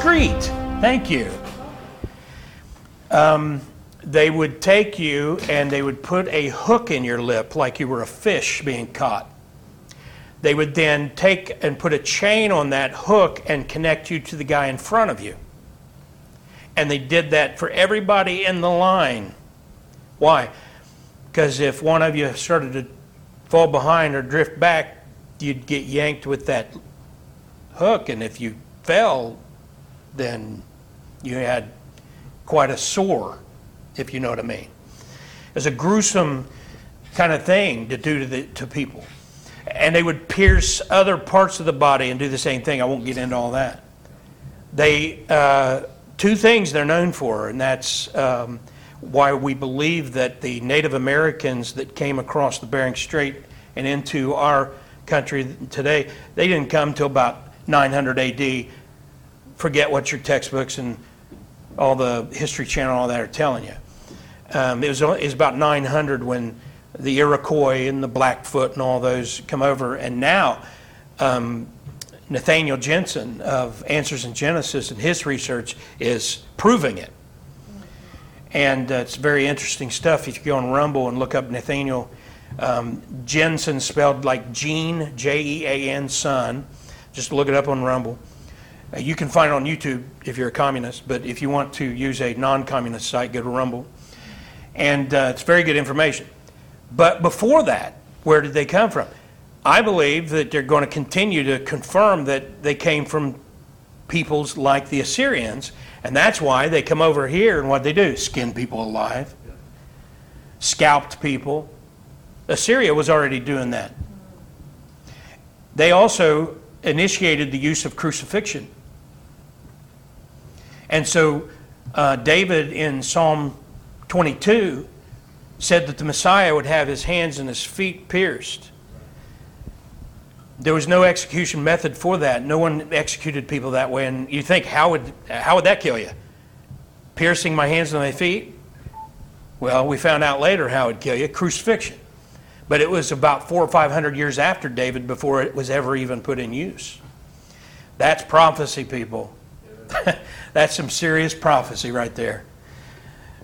discreet. Thank you. Um, they would take you and they would put a hook in your lip like you were a fish being caught. They would then take and put a chain on that hook and connect you to the guy in front of you. And they did that for everybody in the line. Why? Because if one of you started to fall behind or drift back, you'd get yanked with that hook. And if you fell, then you had quite a sore, if you know what I mean. It's a gruesome kind of thing to do to, the, to people. And they would pierce other parts of the body and do the same thing. I won't get into all that. They, uh, two things they're known for, and that's um, why we believe that the Native Americans that came across the Bering Strait and into our country today, they didn't come till about 900 AD. Forget what your textbooks and all the History Channel, all that are telling you. Um, it, was, it was about 900 when the Iroquois and the Blackfoot and all those come over, and now um, Nathaniel Jeanson of Answers in Genesis and his research is proving it. And uh, it's very interesting stuff. If you go on Rumble and look up Nathaniel um, Jeanson, spelled like Gene, J E A N, son, just look it up on Rumble. Uh, you can find it on YouTube if you're a communist, but if you want to use a non communist site, go to Rumble. And uh, it's very good information. But before that, where did they come from? I believe that they're going to continue to confirm that they came from peoples like the Assyrians, and that's why they come over here and what they do skin people alive, scalped people. Assyria was already doing that. They also initiated the use of crucifixion. And so uh, David in Psalm 22 said that the Messiah would have his hands and his feet pierced. There was no execution method for that. No one executed people that way. And you think, how would, how would that kill you? Piercing my hands and my feet? Well, we found out later how it would kill you crucifixion. But it was about four or five hundred years after David before it was ever even put in use. That's prophecy, people. That's some serious prophecy right there.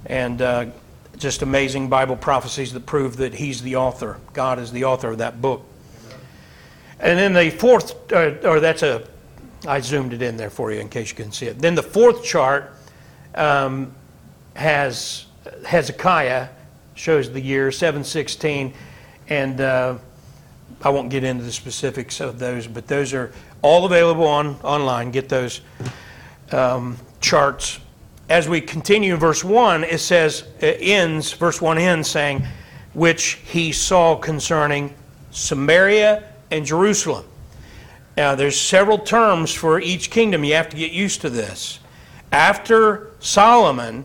And uh, just amazing Bible prophecies that prove that He's the author. God is the author of that book. And then the fourth, uh, or that's a, I zoomed it in there for you in case you couldn't see it. Then the fourth chart um, has Hezekiah, shows the year 716, and uh, I won't get into the specifics of those, but those are all available on online. Get those um, charts as we continue in verse 1, it says, it ends, verse 1 ends saying, which he saw concerning Samaria and Jerusalem. Now, there's several terms for each kingdom. You have to get used to this. After Solomon,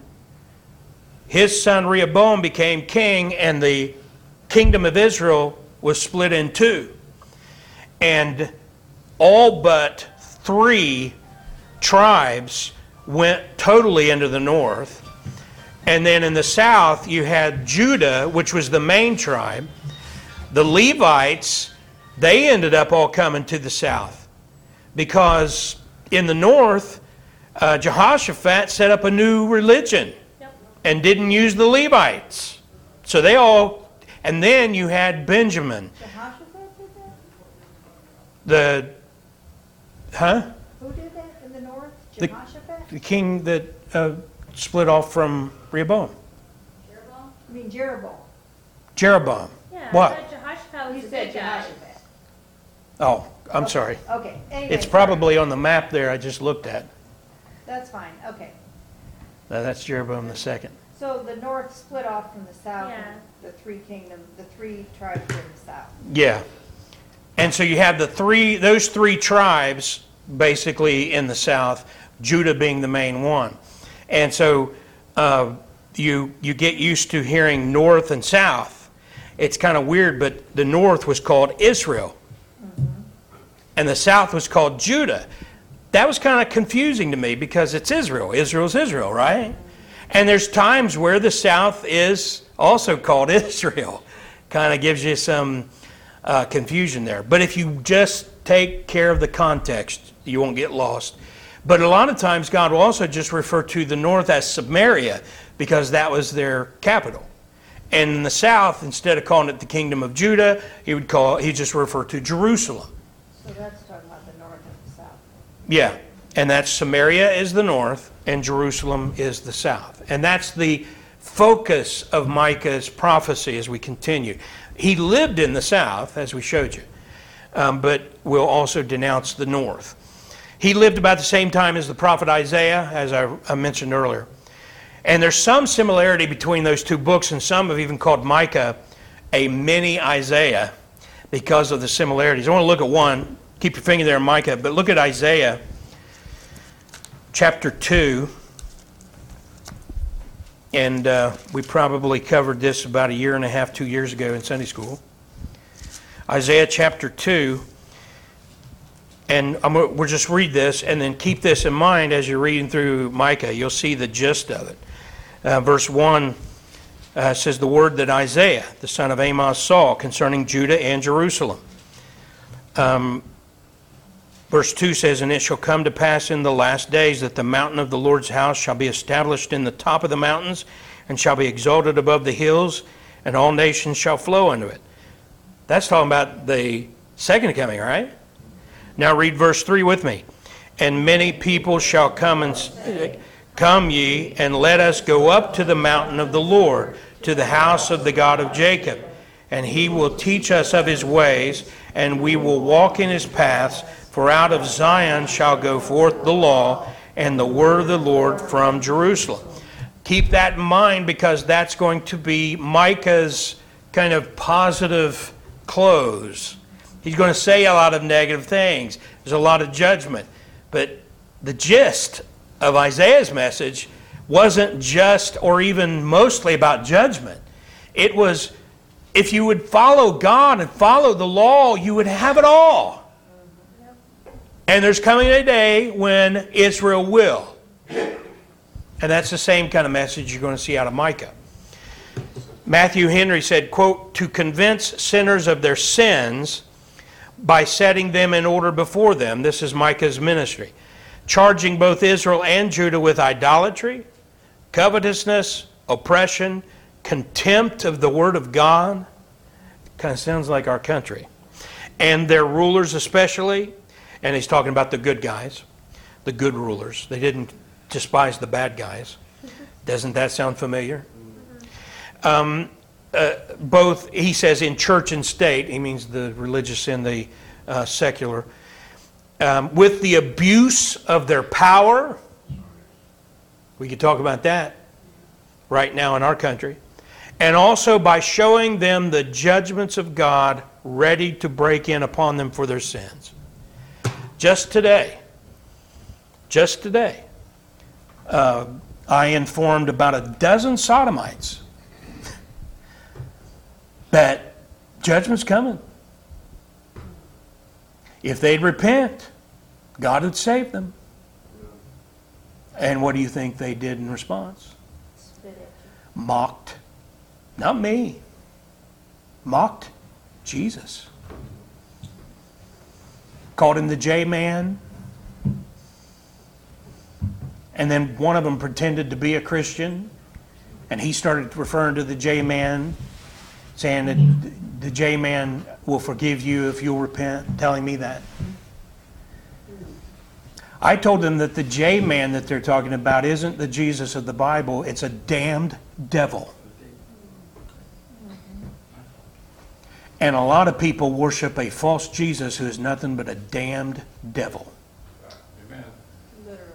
his son Rehoboam became king, and the kingdom of Israel was split in two. And all but three tribes went totally into the north. And then in the south, you had Judah, which was the main tribe. The Levites, they ended up all coming to the south because in the north, uh, Jehoshaphat set up a new religion and didn't use the Levites. So they all, and then you had Benjamin. Jehoshaphat did that? The, huh? Who did that in the north? The- The king that uh, split off from Rehoboam. Jeroboam? I mean Jeroboam. Jeroboam. Yeah, What? Thought Jehoshaphat was You the said big guy. Jehoshaphat. Oh, I'm sorry. Okay, anyway. It's sorry. probably on the map there I just looked at. That's fine, okay. Uh, That's Jeroboam the second. So the north split off from the south, Yeah. and the three kingdoms, the three tribes were in the south. Yeah. And so you have the three, those three tribes basically in the south, Judah being the main one. And so uh, you, you get used to hearing north and south. It's kind of weird, but the north was called Israel, and the south was called Judah. That was kind of confusing to me because it's Israel. Israel's Israel, right? And there's times where the south is also called Israel. Kind of gives you some uh, confusion there. But if you just take care of the context, you won't get lost. But a lot of times, God will also just refer to the north as Samaria because that was their capital. And in the south, instead of calling it the kingdom of Judah, he would call he just refer to Jerusalem. So that's talking about the north and the south. Yeah, and that's Samaria is the north and Jerusalem is the south. And that's the focus of Micah's prophecy as we continue. He lived in the south, as we showed you, um, but will also denounce the north. He lived about the same time as the prophet Isaiah, as I, I mentioned earlier. And there's some similarity between those two books, and some have even called Micah a mini Isaiah because of the similarities. I want to look at one. Keep your finger there in Micah, but look at Isaiah chapter 2. And uh, we probably covered this about a year and a half, two years ago in Sunday school. Isaiah chapter 2. And I'm, we'll just read this and then keep this in mind as you're reading through Micah. You'll see the gist of it. Uh, verse 1 uh, says, The word that Isaiah, the son of Amos, saw concerning Judah and Jerusalem. Um, verse 2 says, And it shall come to pass in the last days that the mountain of the Lord's house shall be established in the top of the mountains, and shall be exalted above the hills, and all nations shall flow unto it. That's talking about the second coming, right? Now read verse 3 with me. And many people shall come and come ye, and let us go up to the mountain of the Lord, to the house of the God of Jacob. And he will teach us of his ways, and we will walk in his paths. For out of Zion shall go forth the law and the word of the Lord from Jerusalem. Keep that in mind because that's going to be Micah's kind of positive close. He's going to say a lot of negative things. There's a lot of judgment. But the gist of Isaiah's message wasn't just or even mostly about judgment. It was if you would follow God and follow the law, you would have it all. And there's coming a day when Israel will. And that's the same kind of message you're going to see out of Micah. Matthew Henry said, quote, to convince sinners of their sins by setting them in order before them. This is Micah's ministry. Charging both Israel and Judah with idolatry, covetousness, oppression, contempt of the word of God. Kind of sounds like our country. And their rulers, especially. And he's talking about the good guys, the good rulers. They didn't despise the bad guys. Doesn't that sound familiar? Um, uh, both, he says, in church and state, he means the religious and the uh, secular, um, with the abuse of their power. We could talk about that right now in our country. And also by showing them the judgments of God ready to break in upon them for their sins. Just today, just today, uh, I informed about a dozen sodomites that judgment's coming. If they'd repent, God would save them. And what do you think they did in response? Mocked. Not me. Mocked Jesus. Called him the J man. And then one of them pretended to be a Christian. And he started referring to the J man, saying that the J man will forgive you if you'll repent, telling me that. I told them that the J man that they're talking about isn't the Jesus of the Bible, it's a damned devil. And a lot of people worship a false Jesus who is nothing but a damned devil, Amen. Literally.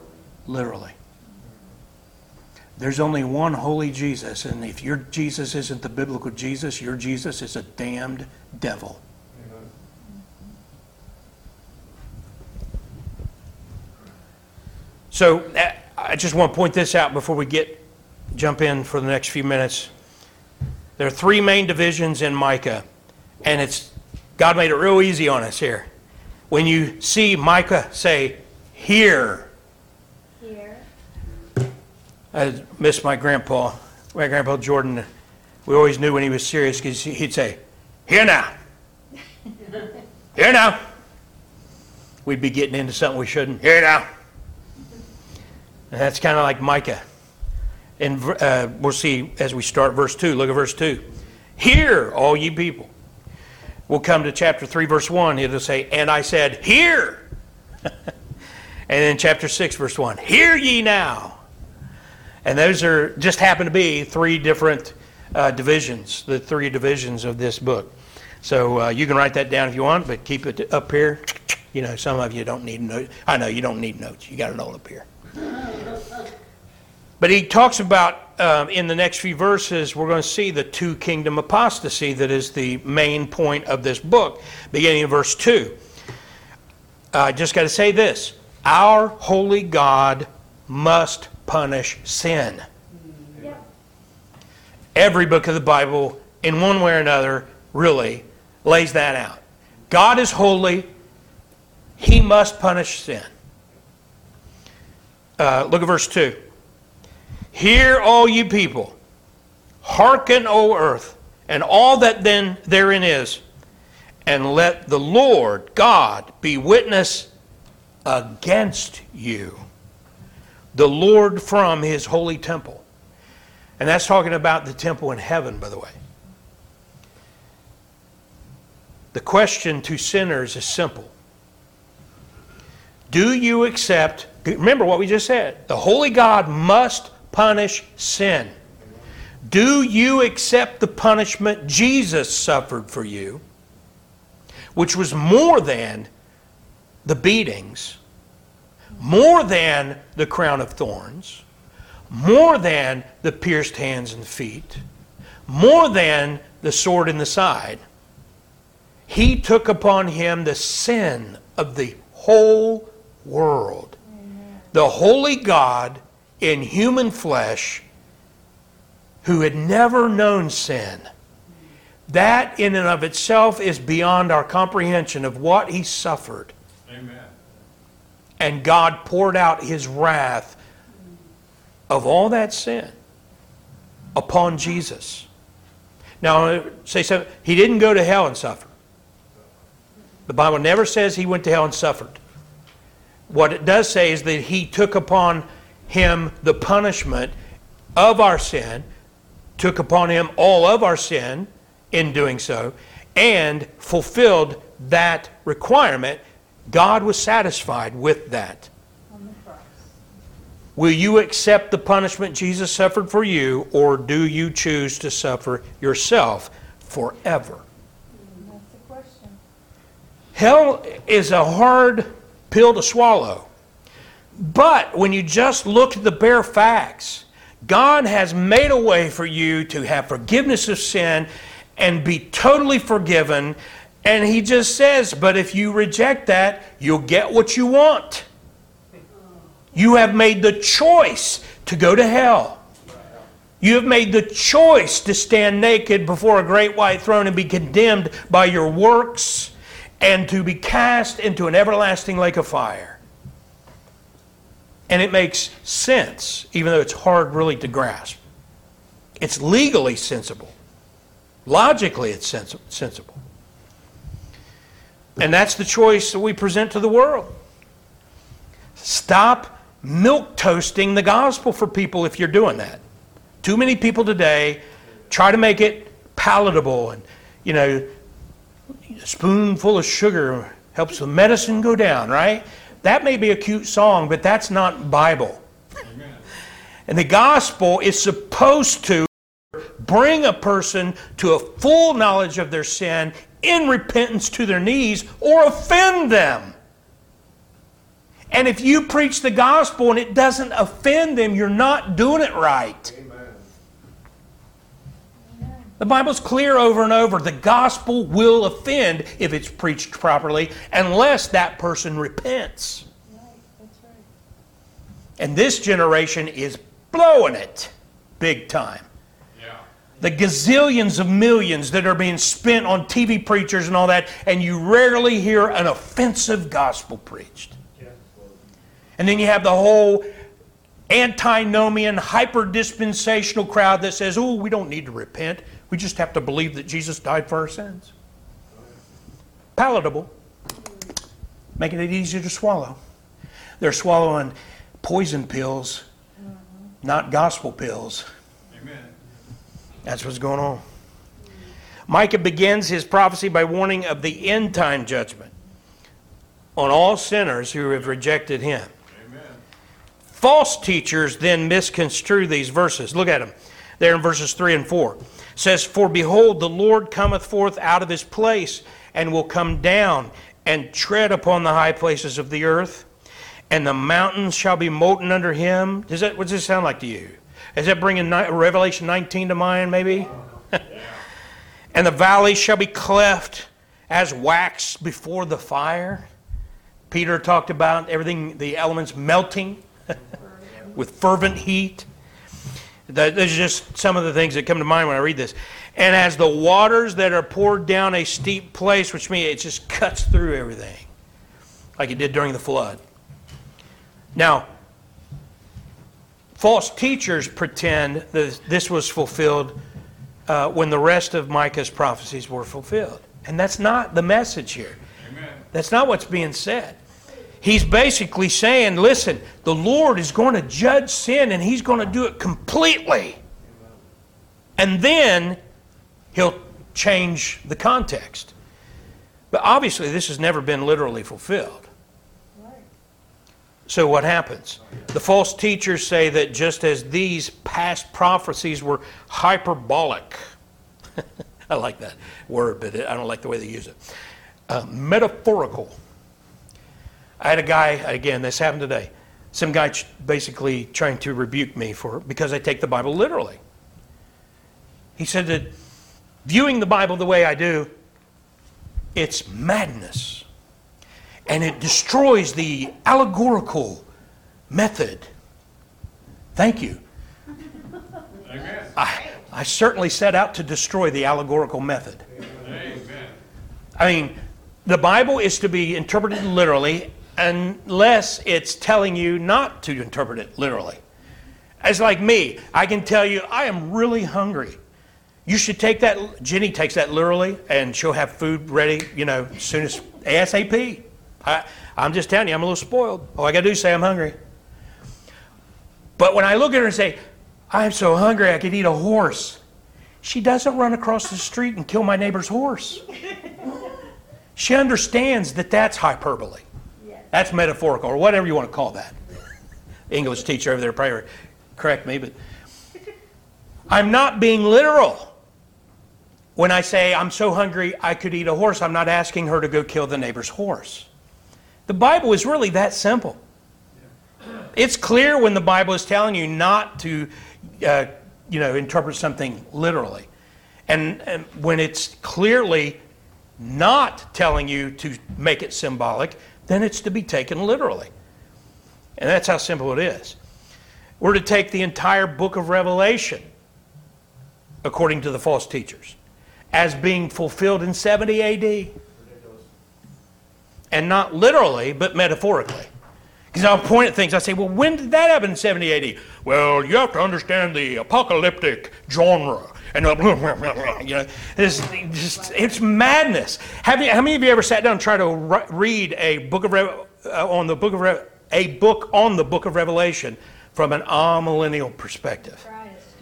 literally. There's only one holy Jesus, and if your Jesus isn't the biblical Jesus, your Jesus is a damned devil. So uh, I just want to point this out before we get jump in for the next few minutes. There are three main divisions in Micah, and it's God made it real easy on us here. When you see Micah say, Here. I miss my grandpa, my grandpa Jordan. We always knew when he was serious because he'd say, "Here now, here now." We'd be getting into something we shouldn't. Here now. And that's kind of like Micah. And uh, we'll see as we start verse 2. Look at verse 2. Hear, all ye people. We'll come to chapter 3, verse 1. It'll say, And I said, Hear. and then chapter 6, verse 1. Hear ye now. And those are just happen to be three different uh, divisions, the three divisions of this book. So uh, you can write that down if you want, but keep it up here. You know, some of you don't need notes. I know you don't need notes. You got it all up here. But he talks about um, in the next few verses, we're going to see the two kingdom apostasy that is the main point of this book, beginning in verse 2. I just got to say this Our holy God must punish sin. Yep. Every book of the Bible, in one way or another, really lays that out. God is holy, He must punish sin. Uh, look at verse 2. Hear, all you people, hearken, O earth, and all that then therein is, and let the Lord God be witness against you, the Lord from his holy temple. And that's talking about the temple in heaven, by the way. The question to sinners is simple Do you accept, remember what we just said, the holy God must punish sin. Do you accept the punishment Jesus suffered for you, which was more than the beatings, more than the crown of thorns, more than the pierced hands and feet, more than the sword in the side? He took upon him the sin of the whole world. The holy God in human flesh who had never known sin. That, in and of itself, is beyond our comprehension of what he suffered. Amen. And God poured out his wrath of all that sin upon Jesus. Now, say something. He didn't go to hell and suffer. The Bible never says he went to hell and suffered. What it does say is that he took upon him the punishment of our sin, took upon him all of our sin in doing so, and fulfilled that requirement. God was satisfied with that. On the cross. Will you accept the punishment Jesus suffered for you, or do you choose to suffer yourself forever? Hmm, that's the question. Hell is a hard pill to swallow. But when you just look at the bare facts, God has made a way for you to have forgiveness of sin and be totally forgiven. And He just says, but if you reject that, you'll get what you want. You have made the choice to go to hell. You have made the choice to stand naked before a great white throne and be condemned by your works and to be cast into an everlasting lake of fire. And it makes sense, even though it's hard really to grasp. It's legally sensible. Logically, it's sensible. And that's the choice that we present to the world. Stop milk toasting the gospel for people if you're doing that. Too many people today try to make it palatable and, you know, a spoonful of sugar helps the medicine go down, right? That may be a cute song, but that's not Bible. Amen. And the gospel is supposed to bring a person to a full knowledge of their sin in repentance to their knees or offend them. And if you preach the gospel and it doesn't offend them, you're not doing it right. The Bible's clear over and over. The gospel will offend if it's preached properly unless that person repents. Right, that's right. And this generation is blowing it big time. The gazillions of millions that are being spent on TV preachers and all that, and you rarely hear an offensive gospel preached. And then you have the whole antinomian, hyper dispensational crowd that says, oh, we don't need to repent. We just have to believe that Jesus died for our sins. Palatable, making it easier to swallow. They're swallowing poison pills, not gospel pills. That's what's going on. Micah begins his prophecy by warning of the end time judgment on all sinners who have rejected him. Amen. False teachers then misconstrue these verses. Look at them. There in verses 3 and 4. It says, For behold, the Lord cometh forth out of his place, and will come down and tread upon the high places of the earth, and the mountains shall be molten under him. Does that, what does this sound like to you? Is that bringing Revelation 19 to mind, maybe? and the valleys shall be cleft as wax before the fire. Peter talked about everything, the elements melting with fervent heat. That- Those are just some of the things that come to mind when I read this. And as the waters that are poured down a steep place, which means it just cuts through everything, like it did during the flood. Now, false teachers pretend that this was fulfilled uh, when the rest of Micah's prophecies were fulfilled. And that's not the message here. Amen. That's not what's being said. He's basically saying, listen, the Lord is going to judge sin and he's going to do it completely. And then he'll change the context. But obviously, this has never been literally fulfilled. So, what happens? The false teachers say that just as these past prophecies were hyperbolic, I like that word, but I don't like the way they use it, uh, metaphorical. I had a guy, again, this happened today, some guy ch- basically trying to rebuke me for because I take the Bible literally. He said that viewing the Bible the way I do, it's madness and it destroys the allegorical method. Thank you. Amen. I, I certainly set out to destroy the allegorical method. Amen. I mean, the Bible is to be interpreted literally unless it's telling you not to interpret it literally. It's like me. I can tell you, I am really hungry. You should take that. Jenny takes that literally, and she'll have food ready, you know, as soon as ASAP. I, I'm just telling you, I'm a little spoiled. All I got to do is say I'm hungry. But when I look at her and say, I'm so hungry I could eat a horse, she doesn't run across the street and kill my neighbor's horse. She understands that that's hyperbole. Yes. That's metaphorical, or whatever you want to call that. English teacher over there probably correct me, but I'm not being literal. When I say I'm so hungry I could eat a horse, I'm not asking her to go kill the neighbor's horse. The Bible is really that simple. It's clear when the Bible is telling you not to, uh, you know, interpret something literally, and, and when it's clearly not telling you to make it symbolic, then it's to be taken literally. And that's how simple it is. We're to take the entire book of Revelation, according to the false teachers, as being fulfilled in 70 AD. And not literally, but metaphorically. Because I'll point at things, I say, well, when did that happen in 70 AD? Well, you have to understand the apocalyptic genre. And, you know, it's, just, it's madness. Have you, how many of you ever sat down and tried to ri- read a book of Re- uh, on the book of Re- a book on the book of Revelation from an amillennial perspective?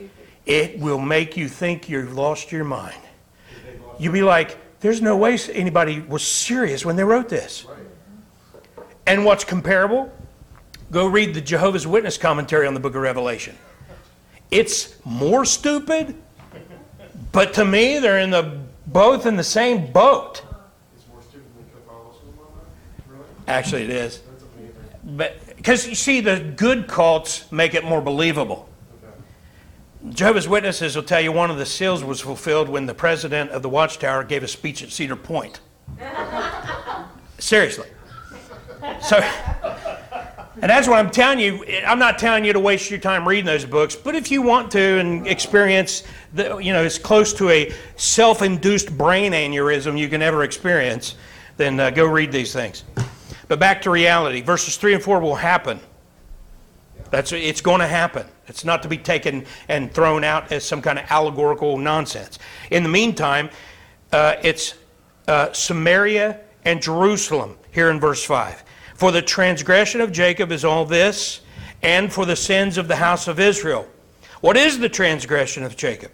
It. It will make you think you've lost your mind. You'll be like, there's no way anybody was serious when they wrote this. And what's comparable? Go read the Jehovah's Witness commentary on the book of Revelation. It's more stupid, but to me, they're in the both in the same boat. It's more stupid than Catholicism on? Really? Actually, it is. But because you see, the good cults make it more believable. Jehovah's Witnesses will tell you one of the seals was fulfilled when the president of the Watchtower gave a speech at Cedar Point. Seriously. So, and that's what I'm telling you. I'm not telling you to waste your time reading those books, but if you want to and experience, the, you know, as close to a self-induced brain aneurysm you can ever experience, then uh, go read these things. But back to reality. Verses three and four will happen. That's it's going to happen. It's not to be taken and thrown out as some kind of allegorical nonsense. In the meantime, uh, it's uh, Samaria and Jerusalem here in verse five. For the transgression of Jacob is all this, and for the sins of the house of Israel. What is the transgression of Jacob?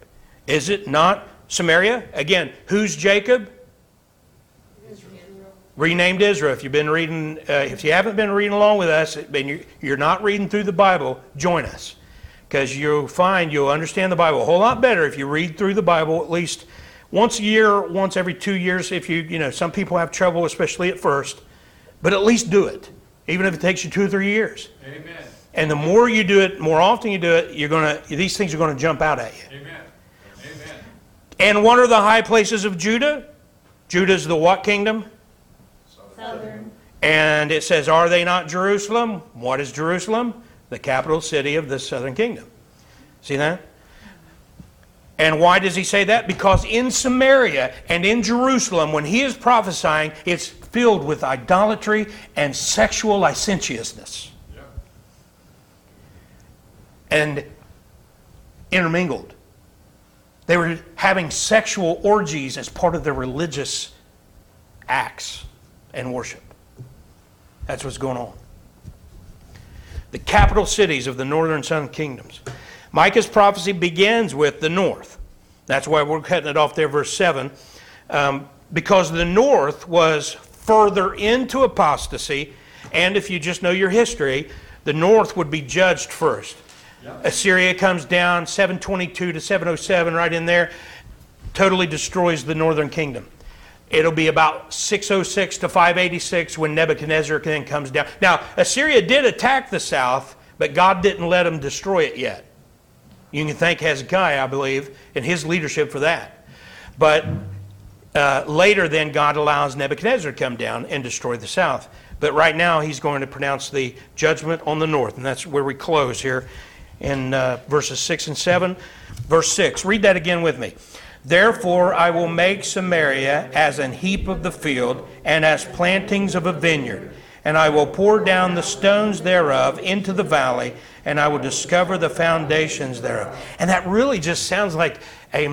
Is it not Samaria? Again, who's Jacob? Renamed Israel. If you've been reading, uh, if you haven't been reading along with us, you're, you're not reading through the Bible, join us. Because you'll find you'll understand the Bible a whole lot better if you read through the Bible at least once a year, once every two years. If you, you know, some people have trouble, especially at first, but at least do it, even if it takes you two or three years. Amen. And the more you do it, more often you do it, you're gonna these things are gonna jump out at you. Amen. Amen. And what are the high places of Judah? Judah's the what kingdom? Southern. And it says, Are they not Jerusalem? What is Jerusalem? The capital city of the southern kingdom. See that? And why does he say that? Because in Samaria and in Jerusalem, when he is prophesying, it's filled with idolatry and sexual licentiousness Yep. and intermingled. They were having sexual orgies as part of their religious acts and worship. That's what's going on. The capital cities of the northern and southern kingdoms. Micah's prophecy begins with the north. That's why we're cutting it off there, verse 7. Um, because the north was further into apostasy, and if you just know your history, the north would be judged first. Assyria comes down 722 to 707, right in there, totally destroys the northern kingdom. It'll be about 606 to 586 when Nebuchadnezzar then comes down. Now, Assyria did attack the south, but God didn't let them destroy it yet. You can thank Hezekiah, I believe, and his leadership for that. But uh, later, then, God allows Nebuchadnezzar to come down and destroy the south. But right now, he's going to pronounce the judgment on the north, and that's where we close here in uh, verses 6 and 7. Verse 6, read that again with me. Therefore, I will make Samaria as an heap of the field, and as plantings of a vineyard. And I will pour down the stones thereof into the valley, and I will discover the foundations thereof. And that really just sounds like a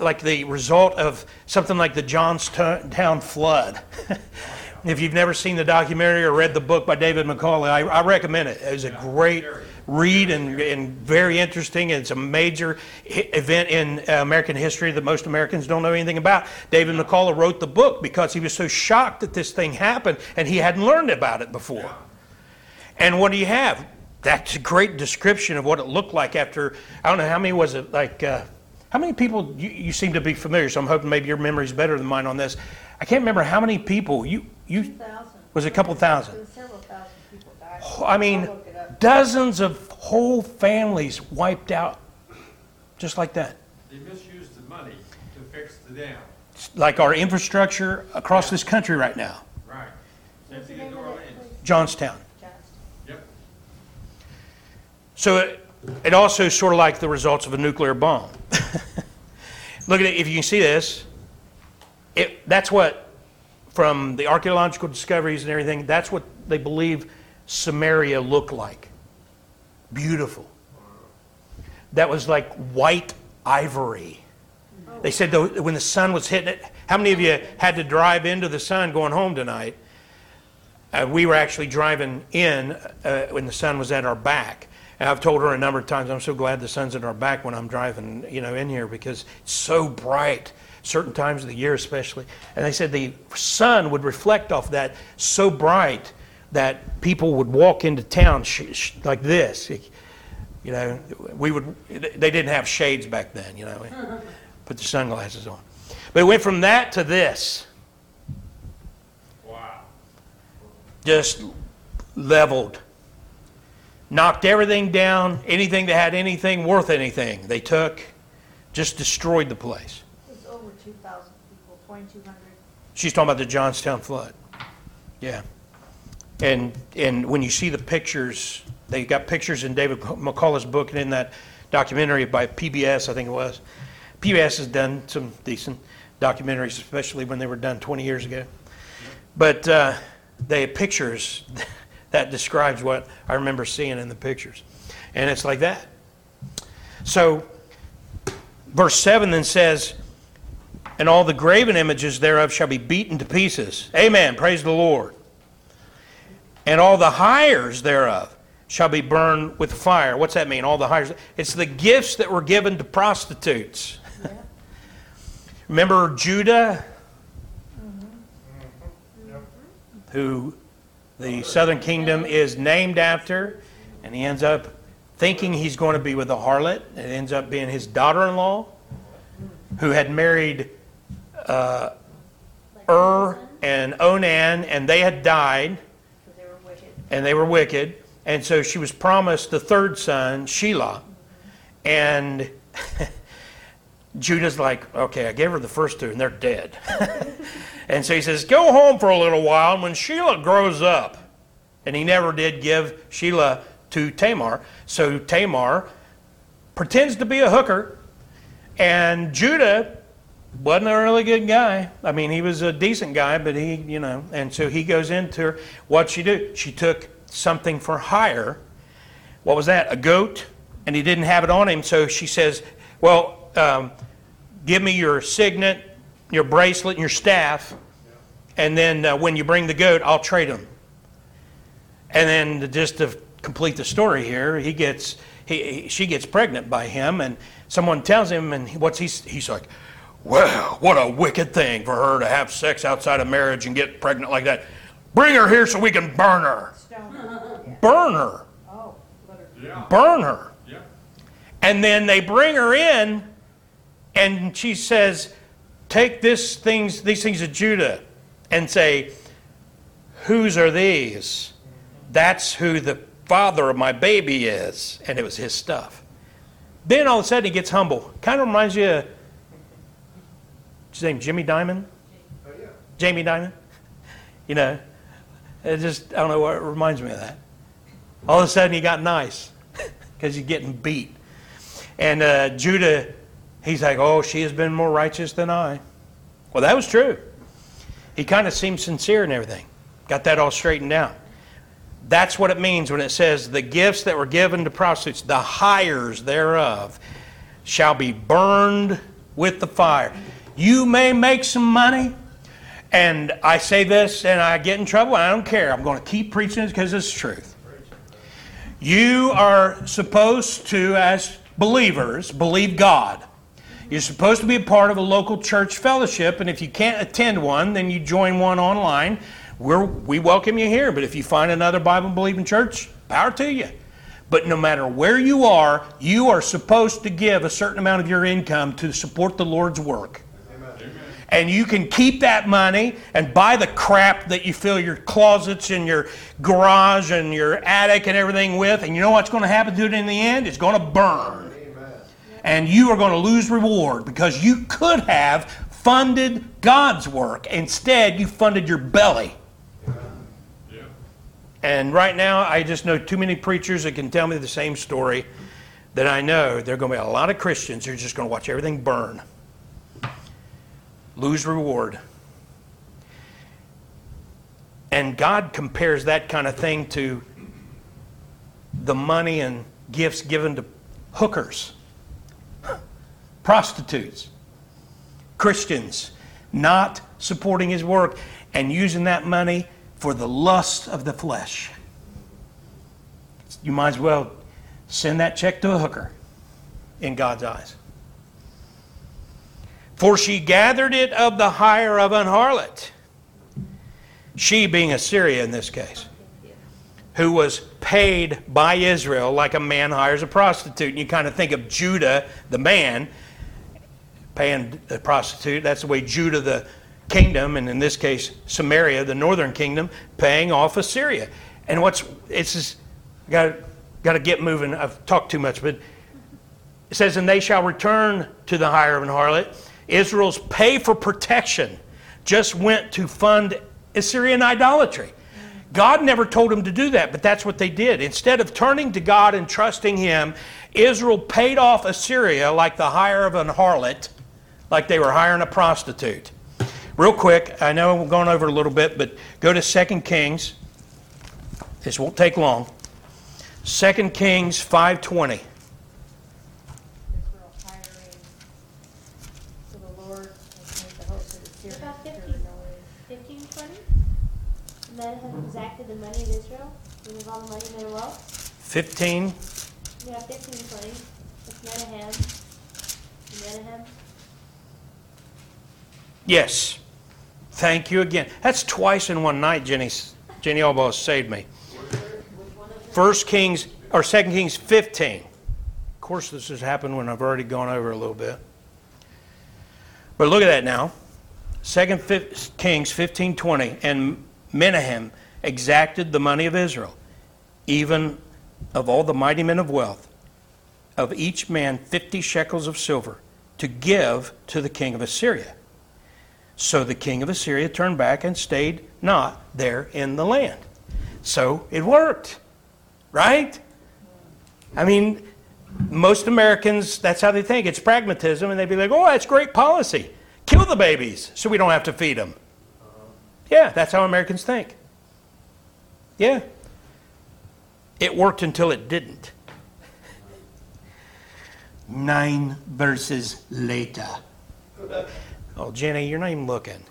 like the result of something like the Johnstown flood. if you've never seen the documentary or read the book by David McCullough, I, I recommend it. It's a great read and, and very interesting. It's a major event in American history that most Americans don't know anything about. David McCullough wrote the book because he was so shocked that this thing happened and he hadn't learned about it before. And what do you have? That's a great description of what it looked like after, I don't know, how many was it? Like, uh, how many people, you, you seem to be familiar, so I'm hoping maybe your memory's better than mine on this. I can't remember how many people, you, you, Thousand. Was it a couple thousand? Several thousand people died. I mean, I'll look it up. dozens of whole families wiped out just like that. They misused the money to fix the dam. Like our infrastructure across this country right now. Right. Same thing in New Orleans. Johnstown. Johnston. Yep. So it, it also is sort of like the results of a nuclear bomb. Look at it, if you can see this, it, that's what, from the archaeological discoveries and everything, that's what they believe Samaria looked like. Beautiful. That was like white ivory. They said though, when the sun was hitting it, how many of you had to drive into the sun going home tonight? Uh, we were actually driving in uh, when the sun was at our back. And I've told her a number of times, I'm so glad the sun's at our back when I'm driving, you know, in here because it's so bright, certain times of the year especially. And they said the sun would reflect off that so bright that people would walk into town sh- sh- like this. You know, we would, they didn't have shades back then, you know, put the sunglasses on. But it went from that to this. Wow. just leveled, knocked everything down, anything that had anything worth anything, they took, just destroyed the place. Two thousand people, twenty-two hundred. She's talking about the Johnstown flood. Yeah. And, and when you see the pictures, they got pictures in David McCullough's book and in that documentary by PBS, I think it was. PBS has done some decent documentaries, especially when they were done 20 years ago. But uh, they have pictures that describes what I remember seeing in the pictures. And it's like that. So, verse 7 then says, and all the graven images thereof shall be beaten to pieces. Amen. Praise the Lord. And all the hires thereof shall be burned with fire. What's that mean? All the hires. It's the gifts that were given to prostitutes. Remember Judah, mm-hmm. who the southern kingdom is named after, and he ends up thinking he's going to be with a harlot. It ends up being his daughter-in-law, who had married uh, Ur and Onan, and they had died and they were wicked. And so she was promised the third son, Shelah. And Judah's like, okay, I gave her the first two and they're dead. and so he says, go home for a little while. And when Shelah grows up, and he never did give Shelah to Tamar, so Tamar pretends to be a hooker. And Judah wasn't a really good guy. I mean, he was a decent guy, but he, you know, and so he goes into her. What'd she do? She took something for hire. What was that? A goat? And he didn't have it on him, so she says, Well, um, give me your signet, your bracelet, and your staff, and then uh, when you bring the goat, I'll trade them. And then just to complete the story here, he gets he, he- she gets pregnant by him, and someone tells him, and what's he? He's like, "Well, what a wicked thing for her to have sex outside of marriage and get pregnant like that. Bring her here so we can burn her. Stone. Burn her. Oh. Yeah, Burn her." yeah. And then they bring her in, and she says, "Take this things, these things of Judah, and say, whose are these? That's who the father of my baby is." And it was his stuff. Then all of a sudden he gets humble. Kind of reminds you of what's his name, Jimmy Diamond, Oh, yeah. Jamie Diamond. You know, it just I don't know what it reminds me of that. All of a sudden he got nice because he's getting beat. And uh, Judah, he's like, oh, she has been more righteous than I. Well, that was true. He kind of seemed sincere and everything. Got that all straightened out. That's what it means when it says, the gifts that were given to prostitutes, the hires thereof, shall be burned with the fire. You may make some money, and I say this and I get in trouble, I don't care. I'm going to keep preaching it because it's truth. You are supposed to, as believers, believe God. You're supposed to be a part of a local church fellowship, and if you can't attend one, then you join one online. We're, we welcome you here, but if you find another Bible believing church, power to you. But no matter where you are, you are supposed to give a certain amount of your income to support the Lord's work. And you can keep that money and buy the crap that you fill your closets and your garage and your attic and everything with. And you know what's going to happen to it in the end? It's going to burn. And you are going to lose reward because you could have funded God's work. Instead, you funded your belly. Yeah. And right now, I just know too many preachers that can tell me the same story that I know. There are going to be a lot of Christians who are just going to watch everything burn, lose reward. And God compares that kind of thing to the money and gifts given to hookers, prostitutes, Christians not supporting His work and using that money for the lust of the flesh. You might as well send that check to a hooker in God's eyes. For she gathered it of the hire of an harlot. She being Assyria in this case, who was paid by Israel like a man hires a prostitute. And you kind of think of Judah, the man, paying the prostitute. That's the way Judah, the kingdom, and in this case Samaria, the northern kingdom, paying off Assyria. And what's it's just got got to get moving. I've talked too much, but it says, "And they shall return to the hire of an harlot." Israel's pay for protection just went to fund Assyrian idolatry. God never told them to do that, but that's what they did. Instead of turning to God and trusting Him, Israel paid off Assyria like the hire of an harlot, like they were hiring a prostitute. Real quick, I know we're going over a little bit, but go to 2 Kings. This won't take long. 2 Kings 5:20. Israel hiring. So the Lord has made the host of the Syrians About hear 50. the noise. Fifteen twenty? And then have exacted the money of Israel, and of all the money in their wealth? 15, Yeah, fifteen twenty, it's Menahem. Menahem, yes. Thank you again. That's twice in one night, Jenny. Jenny almost saved me. First Kings, or Second Kings 15. Of course, this has happened when I've already gone over a little bit. But look at that now. Second Fif- Kings 15:20, and Menahem exacted the money of Israel, even of all the mighty men of wealth, of each man 50 shekels of silver, to give to the king of Assyria. So the king of Assyria turned back and stayed not there in the land. So it worked, right? I mean, most Americans, that's how they think. It's pragmatism, and they'd be like, oh, that's great policy. Kill the babies so we don't have to feed them. Yeah, that's how Americans think. Yeah. It worked until it didn't. Nine verses later. Oh, Jenny, you're not even looking.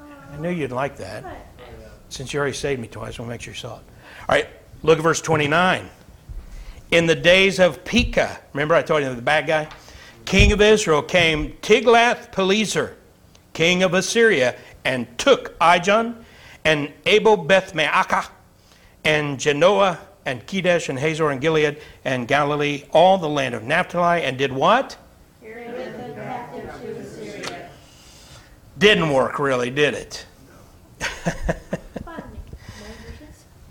I knew you'd like that. Since you already saved me twice, we'll make sure you saw it. All right, look at verse 29. In the days of Pekah, remember I told you the bad guy? King of Israel came Tiglath-Pileser, king of Assyria, and took Ijon and Abel Beth Maacah and Janoah and Kedesh and Hazor and Gilead and Galilee, all the land of Naphtali, and did what? Didn't work really, did it?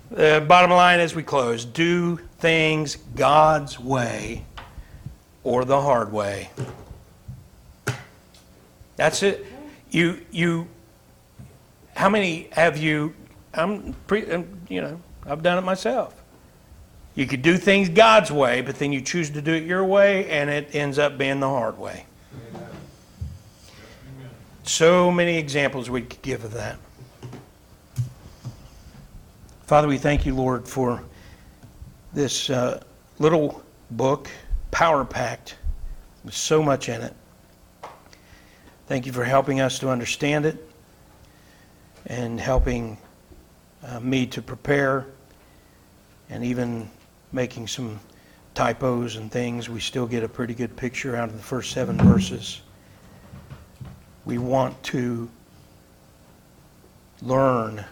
The bottom line as we close do things God's way or the hard way. That's it. You, you, how many have you, I'm, pre, um, you know, I've done it myself. You could do things God's way, but then you choose to do it your way, and it ends up being the hard way. So many examples we could give of that. Father, we thank you, Lord, for this uh, little book, power packed, with so much in it. Thank you for helping us to understand it and helping uh, me to prepare and even making some typos and things. We still get a pretty good picture out of the first seven verses. We want to learn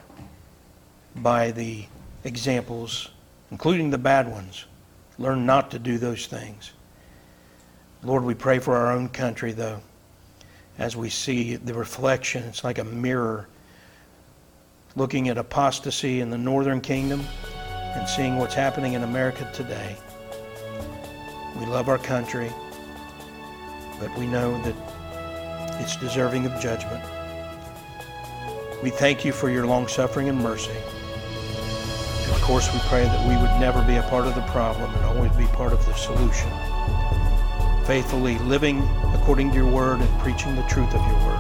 by the examples, including the bad ones. Learn not to do those things. Lord, we pray for our own country, though, as we see the reflection. It's like a mirror looking at apostasy in the northern kingdom and seeing what's happening in America today. We love our country, but we know that it's deserving of judgment. We thank you for your long suffering and mercy. And of course, we pray that we would never be a part of the problem and always be part of the solution. Faithfully living according to your word and preaching the truth of your word.